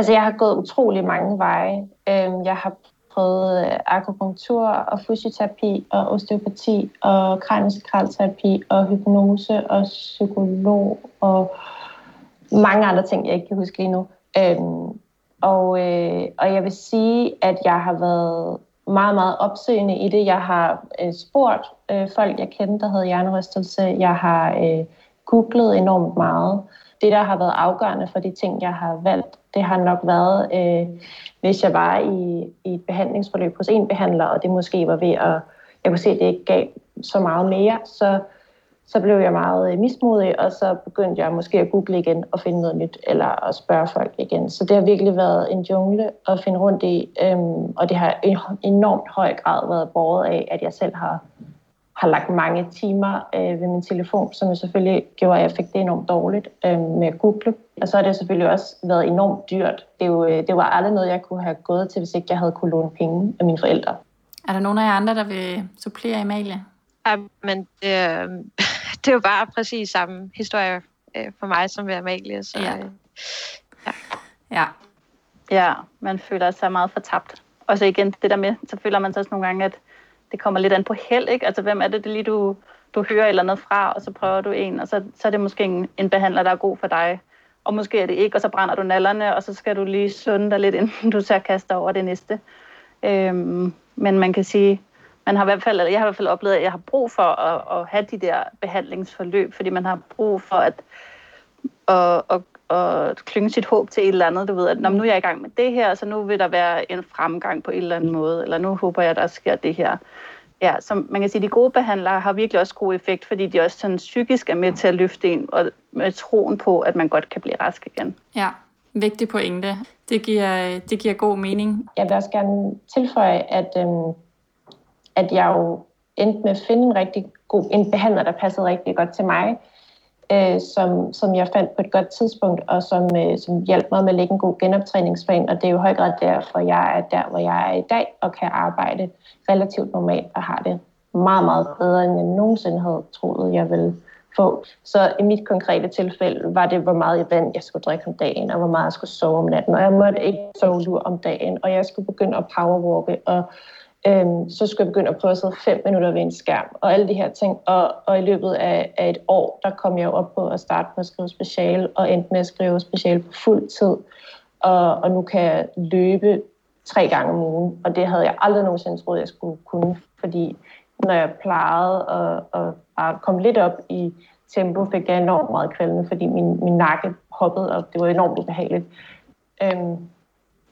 Altså, jeg har gået utrolig mange veje. Øhm, jeg har prøvet øh, akupunktur og fysioterapi og osteopati og kranisk og hypnose og psykolog og mange andre ting, jeg ikke kan huske lige nu. Øhm, og, øh, og jeg vil sige, at jeg har været meget, meget opsøgende i det. Jeg har øh, spurgt øh, folk, jeg kendte, der havde hjernerystelse. Jeg har øh, googlet enormt meget. Det, der har været afgørende for de ting, jeg har valgt, det har nok været, øh, hvis jeg var i, i et behandlingsforløb hos en behandler, og det måske var ved at, jeg kunne se, at det ikke gav så meget mere, så så blev jeg meget øh, mismodig, og så begyndte jeg måske at google igen og finde noget nyt, eller at spørge folk igen. Så det har virkelig været en jungle at finde rundt i, øhm, og det har i enormt høj grad været båret af, at jeg selv har, har lagt mange timer øh, ved min telefon, som jeg selvfølgelig gjorde, at jeg fik det enormt dårligt øh, med at google. Og så har det selvfølgelig også været enormt dyrt. Det, er jo, øh, det var aldrig noget, jeg kunne have gået til, hvis ikke jeg havde kunne låne penge af mine forældre. Er der nogen af jer andre, der vil supplere Amalie? Ja, men det, (laughs) det er jo bare præcis samme historie øh, for mig som ved Amalie. Så, ja. Øh, ja. ja. Ja, man føler sig meget fortabt. Og så igen det der med, så føler man så også nogle gange, at det kommer lidt an på held, ikke? Altså, hvem er det, det lige du, du hører eller noget fra, og så prøver du en, og så, så er det måske en, en behandler, der er god for dig. Og måske er det ikke, og så brænder du nallerne, og så skal du lige sunde dig lidt, (laughs) inden du så kaster over det næste. Øhm, men man kan sige, man har i hvert fald, eller jeg har i hvert fald oplevet, at jeg har brug for at, at have de der behandlingsforløb, fordi man har brug for at, at, at, at klynge sit håb til et eller andet. Du ved, at når nu er jeg i gang med det her, så nu vil der være en fremgang på en eller anden måde, eller nu håber jeg, der sker det her. Ja, så man kan sige, at de gode behandlere har virkelig også god effekt, fordi de også sådan psykisk er med til at løfte en, og med troen på, at man godt kan blive rask igen. Ja, vigtig pointe. Det giver, det giver god mening. Jeg vil også gerne tilføje, at øhm, at jeg jo endte med at finde en rigtig god en behandler, der passede rigtig godt til mig, øh, som, som jeg fandt på et godt tidspunkt, og som, øh, som hjalp mig med at lægge en god genoptræningsplan. Og det er jo i høj grad derfor, jeg er der, hvor jeg er i dag, og kan arbejde relativt normalt, og har det meget, meget bedre, end jeg nogensinde havde troet, jeg ville få. Så i mit konkrete tilfælde var det, hvor meget vand jeg skulle drikke om dagen, og hvor meget jeg skulle sove om natten. Og jeg måtte ikke sove lur om dagen, og jeg skulle begynde at powerwalke, og Øhm, så skulle jeg begynde at prøve at sidde fem minutter ved en skærm, og alle de her ting. Og, og i løbet af, af et år, der kom jeg jo op på at starte med at skrive special, og endte med at skrive special på fuld tid. Og, og nu kan jeg løbe tre gange om ugen, og det havde jeg aldrig nogensinde troet, jeg skulle kunne, fordi når jeg plejede at, at bare komme lidt op i tempo, fik jeg enormt meget kvældende, fordi min, min nakke hoppede, og det var enormt ubehageligt. Øhm,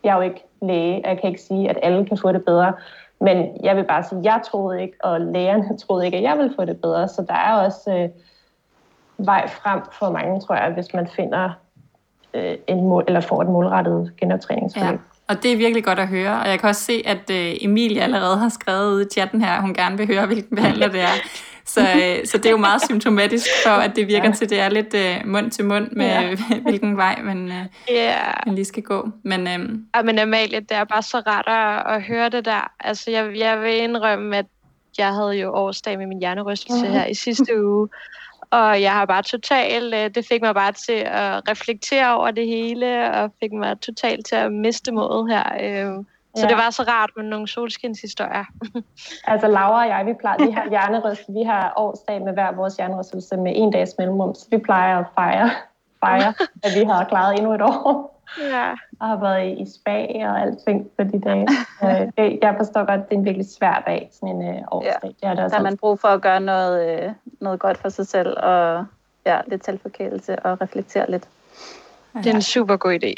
jeg er jo ikke læge, og jeg kan ikke sige, at alle kan få det bedre, men jeg vil bare sige, at jeg troede ikke, og lægerne (laughs) troede ikke, at jeg ville få det bedre. Så der er også øh, vej frem for mange, tror jeg, hvis man finder øh, en mål, eller får et målrettet genoptræningsforløb. Ja. Og det er virkelig godt at høre. Og jeg kan også se, at øh, Emilie allerede har skrevet ud i chatten her, at hun gerne vil høre, hvilken behandler det er. (laughs) Så, øh, så det er jo meget symptomatisk for, at det virker ja. til, at det er lidt øh, mund til mund med, ja. (laughs) hvilken vej man, øh, yeah. man lige skal gå. Men, øh, ja, men Amalie, det er bare så rart at, at høre det der. Altså, jeg, jeg vil indrømme, at jeg havde jo årsdag med min hjernerystelse her i sidste (laughs) uge, og jeg har bare totalt, øh, det fik mig bare til at reflektere over det hele, og fik mig totalt til at miste modet her. Øh, så ja. det var så rart med nogle solskinshistorier. (laughs) altså Laura og jeg, vi plejer, vi har hjernerystelse, vi har årsdag med hver vores hjernerystelse med en dags mellemrum, så vi plejer at fejre, fejre (laughs) at vi har klaret endnu et år. Ja. Og har været i, i spa og alting på de dage. øh, det, jeg forstår godt, at det er en virkelig svær dag, sådan en øh, årsdag. Ja. Det er der har man brug for at gøre noget, øh, noget godt for sig selv, og ja, lidt selvforkælelse og reflektere lidt. Det er en super god idé.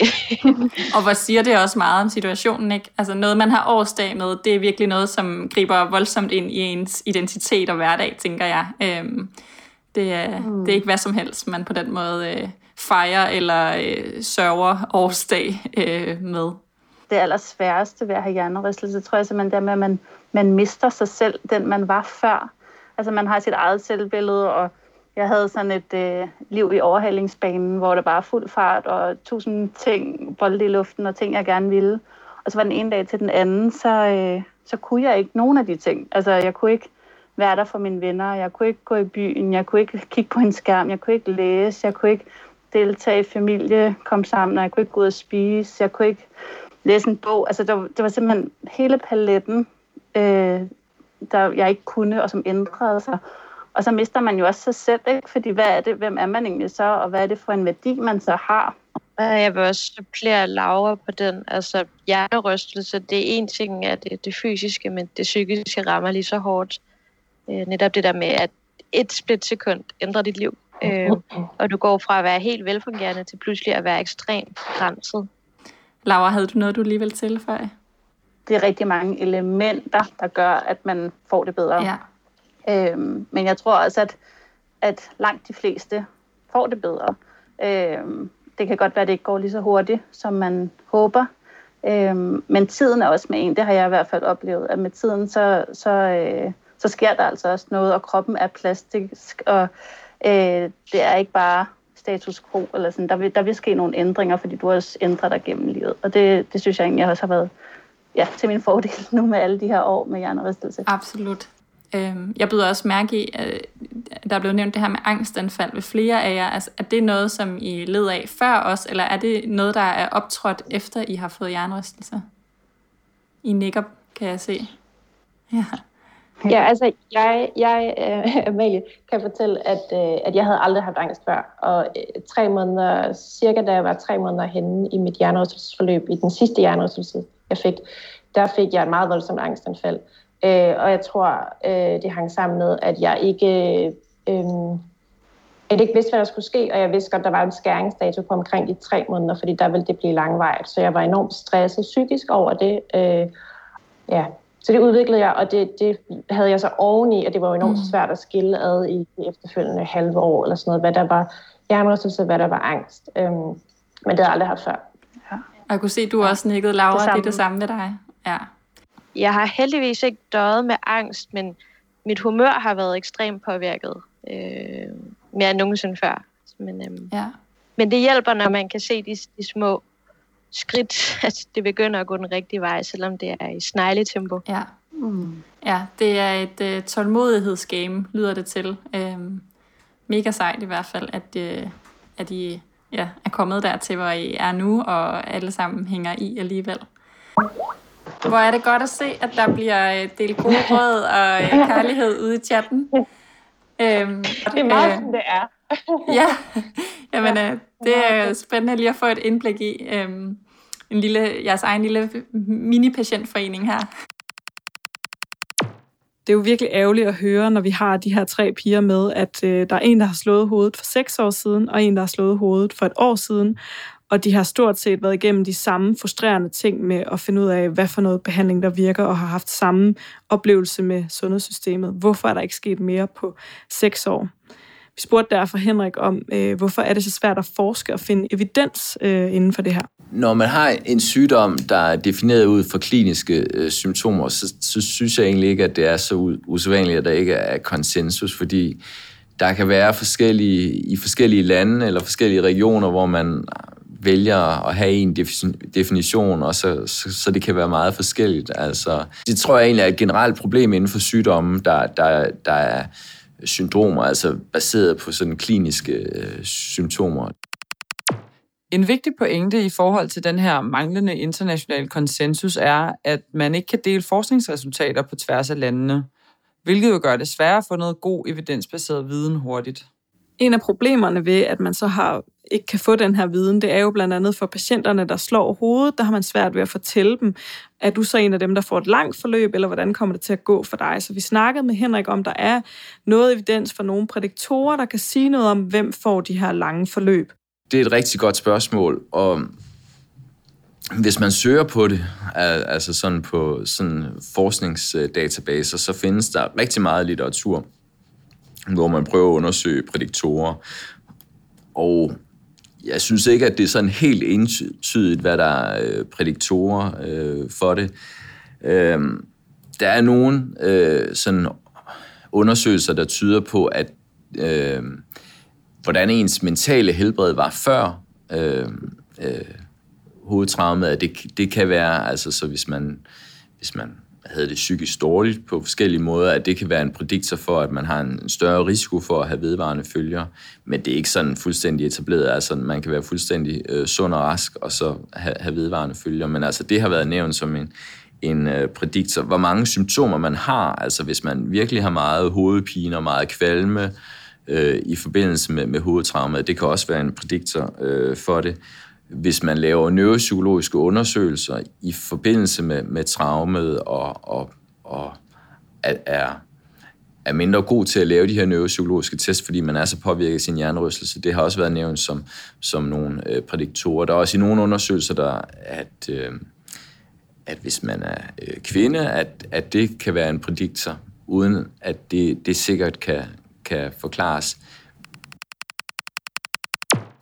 (laughs) og hvor siger det også meget om situationen, ikke? Altså noget, man har årsdag med, det er virkelig noget, som griber voldsomt ind i ens identitet og hverdag, tænker jeg. Øhm, det, er, mm. det er ikke hvad som helst, man på den måde øh, fejrer eller øh, sørger årsdag øh, med. Det allersværeste ved at have hjernerystelse, tror jeg simpelthen, det er med, at man, man mister sig selv, den man var før. Altså man har sit eget selvbillede, og jeg havde sådan et øh, liv i overhalingsbanen, hvor der bare er fuld fart og tusind ting, bolde i luften og ting, jeg gerne ville. Og så var den ene dag til den anden, så, øh, så kunne jeg ikke nogen af de ting. Altså, jeg kunne ikke være der for mine venner, jeg kunne ikke gå i byen, jeg kunne ikke kigge på en skærm, jeg kunne ikke læse, jeg kunne ikke deltage i familie, komme sammen, og jeg kunne ikke gå ud og spise, jeg kunne ikke læse en bog. Altså, det var, det var simpelthen hele paletten, øh, der jeg ikke kunne, og som ændrede sig. Og så mister man jo også sig selv, ikke? fordi hvad er det, hvem er man egentlig så, og hvad er det for en værdi, man så har? Jeg vil også supplere Laura på den. Altså, hjernerystelse, det er en ting af det, det fysiske, men det psykiske rammer lige så hårdt. Øh, netop det der med, at et splitsekund ændrer dit liv. Øh, og du går fra at være helt velfungerende til pludselig at være ekstremt begrænset. Laura, havde du noget, du lige vil tilføje? Det er rigtig mange elementer, der gør, at man får det bedre. Ja. Øhm, men jeg tror også, at, at langt de fleste får det bedre. Øhm, det kan godt være, at det ikke går lige så hurtigt, som man håber. Øhm, men tiden er også med en. Det har jeg i hvert fald oplevet, at med tiden, så, så, øh, så sker der altså også noget, og kroppen er plastisk, og øh, det er ikke bare status quo, eller sådan. Der, vil, der vil ske nogle ændringer, fordi du også ændrer dig gennem livet. Og det, det synes jeg egentlig også har været ja, til min fordel (laughs) nu med alle de her år med hjernerystelse. Absolut. Øhm, jeg byder også mærke i, at der er blevet nævnt det her med angstanfald ved flere af jer. Altså, er det noget, som I led af før os, eller er det noget, der er optrådt efter I har fået hjernerystelse? I nikker, kan jeg se. Ja. Ja, altså jeg, jeg uh, Amalie, kan fortælle, at, uh, at jeg havde aldrig haft angst før. Og uh, tre måneder, cirka da jeg var tre måneder henne i mit hjernerystelsesforløb, i den sidste hjernerystelse, jeg fik, der fik jeg et meget voldsomt angstanfald. Øh, og jeg tror, øh, det hang sammen med, at jeg ikke... Øh, at jeg ikke vidste, hvad der skulle ske, og jeg vidste godt, der var en skæringsdato på omkring de tre måneder, fordi der ville det blive langvejt. Så jeg var enormt stresset psykisk over det. Øh, ja. Så det udviklede jeg, og det, det havde jeg så oveni, og det var jo enormt mm. svært at skille ad i de efterfølgende halve år, eller sådan noget, hvad der var hjernerystelse, hvad der var angst. Øhm, men det havde jeg aldrig haft før. Ja. Og jeg kunne se, at du også nikkede, Laura, det, det er det samme med dig. Ja. Jeg har heldigvis ikke døjet med angst, men mit humør har været ekstremt påvirket. Øh, mere end nogensinde før. Men, øhm, ja. men det hjælper, når man kan se de, de små skridt, (laughs) at det begynder at gå den rigtige vej, selvom det er i snegletempo. Ja. Mm. ja, det er et uh, tålmodighedsgame, lyder det til. Um, mega sejt i hvert fald, at, uh, at I ja, er kommet dertil, hvor I er nu, og alle sammen hænger i alligevel. Hvor er det godt at se, at der bliver øh, delt gode (laughs) råd og øh, kærlighed ude i chatten. Øhm, det er meget, øh, som det er. (laughs) ja, Jamen, øh, det er spændende lige at få et indblik i øhm, en lille, jeres egen lille mini-patientforening her. Det er jo virkelig ærgerligt at høre, når vi har de her tre piger med, at øh, der er en, der har slået hovedet for seks år siden, og en, der har slået hovedet for et år siden, og de har stort set været igennem de samme frustrerende ting med at finde ud af, hvad for noget behandling, der virker, og har haft samme oplevelse med sundhedssystemet. Hvorfor er der ikke sket mere på seks år? Vi spurgte derfor Henrik om, øh, hvorfor er det så svært at forske og finde evidens øh, inden for det her? Når man har en sygdom, der er defineret ud fra kliniske øh, symptomer, så, så synes jeg egentlig ikke, at det er så usædvanligt, at der ikke er konsensus, fordi der kan være forskellige, i forskellige lande eller forskellige regioner, hvor man vælger at have en definition, og så, så, så det kan være meget forskelligt. Altså, det tror jeg egentlig er et generelt problem inden for sygdommen, der, der, der er syndromer, altså baseret på sådan kliniske øh, symptomer. En vigtig pointe i forhold til den her manglende internationale konsensus er, at man ikke kan dele forskningsresultater på tværs af landene, hvilket jo gør det sværere at få noget god evidensbaseret viden hurtigt. En af problemerne ved, at man så har ikke kan få den her viden, det er jo blandt andet for patienterne, der slår hovedet, der har man svært ved at fortælle dem, er du så en af dem, der får et langt forløb, eller hvordan kommer det til at gå for dig? Så vi snakkede med Henrik om, der er noget evidens for nogle prædiktorer, der kan sige noget om, hvem får de her lange forløb. Det er et rigtig godt spørgsmål, og hvis man søger på det, altså sådan på sådan forskningsdatabaser, så findes der rigtig meget litteratur, hvor man prøver at undersøge prædiktorer. Og jeg synes ikke, at det er sådan helt entydigt, hvad der er øh, prædiktorer øh, for det. Øh, der er nogle øh, sådan undersøgelser, der tyder på, at øh, hvordan ens mentale helbred var før øh, øh, hovedtraumet, det, det kan være, altså så hvis man, hvis man havde det psykisk dårligt på forskellige måder, at det kan være en prediktor for, at man har en større risiko for at have vedvarende følger. Men det er ikke sådan fuldstændig etableret. Altså, man kan være fuldstændig øh, sund og rask, og så have, have vedvarende følger. Men altså, det har været nævnt som en, en øh, prediktor. Hvor mange symptomer man har, altså hvis man virkelig har meget hovedpine og meget kvalme øh, i forbindelse med, med hovedtraumet, det kan også være en prediktor øh, for det hvis man laver neuropsykologiske undersøgelser i forbindelse med, med traumet og, og, og er, er mindre god til at lave de her neuropsykologiske tests, fordi man er så påvirket af sin hjernerystelse. Det har også været nævnt som, som nogle øh, prædiktorer. Der er også i nogle undersøgelser, der at, øh, at hvis man er øh, kvinde, at, at det kan være en prædiktor, uden at det, det sikkert kan, kan forklares.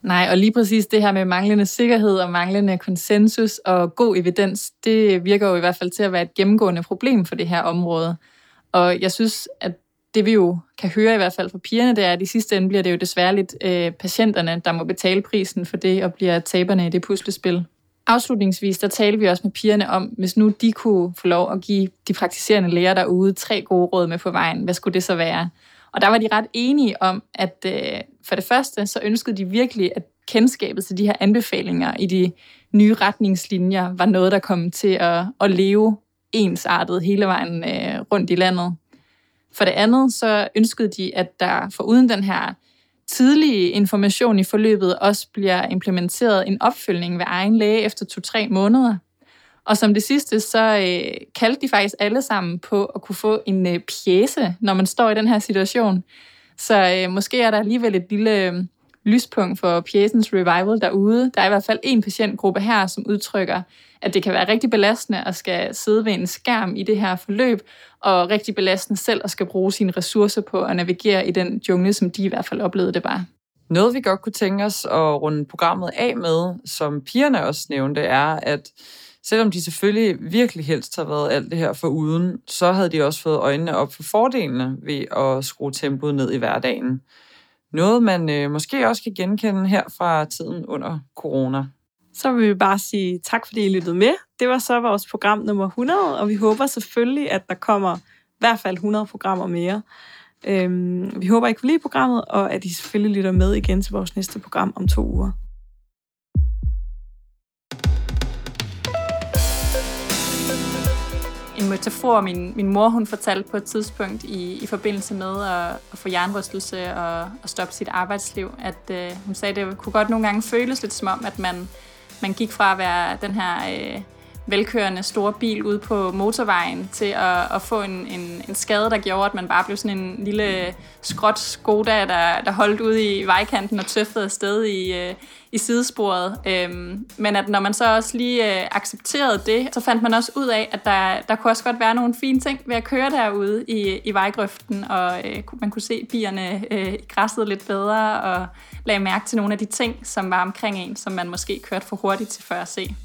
Nej, og lige præcis det her med manglende sikkerhed og manglende konsensus og god evidens, det virker jo i hvert fald til at være et gennemgående problem for det her område. Og jeg synes, at det vi jo kan høre i hvert fald fra pigerne, det er, at i sidste ende bliver det jo desværre lidt øh, patienterne, der må betale prisen for det og bliver taberne i det puslespil. Afslutningsvis, der talte vi også med pigerne om, hvis nu de kunne få lov at give de praktiserende læger derude tre gode råd med på vejen, hvad skulle det så være? Og der var de ret enige om, at øh, for det første, så ønskede de virkelig, at kendskabet til de her anbefalinger i de nye retningslinjer var noget, der kom til at, at leve ensartet hele vejen øh, rundt i landet. For det andet, så ønskede de, at der for uden den her tidlige information i forløbet også bliver implementeret en opfølgning ved egen læge efter to-tre måneder. Og som det sidste, så øh, kaldte de faktisk alle sammen på at kunne få en øh, pjæse, når man står i den her situation. Så øh, måske er der alligevel et lille øh, lyspunkt for pjæsens revival derude. Der er i hvert fald en patientgruppe her, som udtrykker, at det kan være rigtig belastende at skal sidde ved en skærm i det her forløb, og rigtig belastende selv at skal bruge sine ressourcer på at navigere i den jungle, som de i hvert fald oplevede det var. Noget, vi godt kunne tænke os at runde programmet af med, som pigerne også nævnte, er, at selvom de selvfølgelig virkelig helst har været alt det her for uden, så havde de også fået øjnene op for fordelene ved at skrue tempoet ned i hverdagen. Noget, man øh, måske også kan genkende her fra tiden under corona. Så vil vi bare sige tak, fordi I lyttede med. Det var så vores program nummer 100, og vi håber selvfølgelig, at der kommer i hvert fald 100 programmer mere. Øhm, vi håber, I kunne lide programmet, og at I selvfølgelig lytter med igen til vores næste program om to uger. En metafor, min, min mor hun fortalte på et tidspunkt i, i forbindelse med at, at få jernrystelse og at stoppe sit arbejdsliv, at øh, hun sagde, at det kunne godt nogle gange føles lidt som om, at man, man gik fra at være den her øh, velkørende store bil ud på motorvejen til at, at få en, en, en skade, der gjorde, at man bare blev sådan en lille skråt Skoda, der, der holdt ud i vejkanten og tøffede afsted i, øh, i sidesporet. Øhm, men at når man så også lige øh, accepterede det, så fandt man også ud af, at der, der kunne også godt være nogle fine ting ved at køre derude i, i vejgrøften, og øh, man kunne se bierne øh, i græsset lidt bedre, og lagde mærke til nogle af de ting, som var omkring en, som man måske kørte for hurtigt til før at se.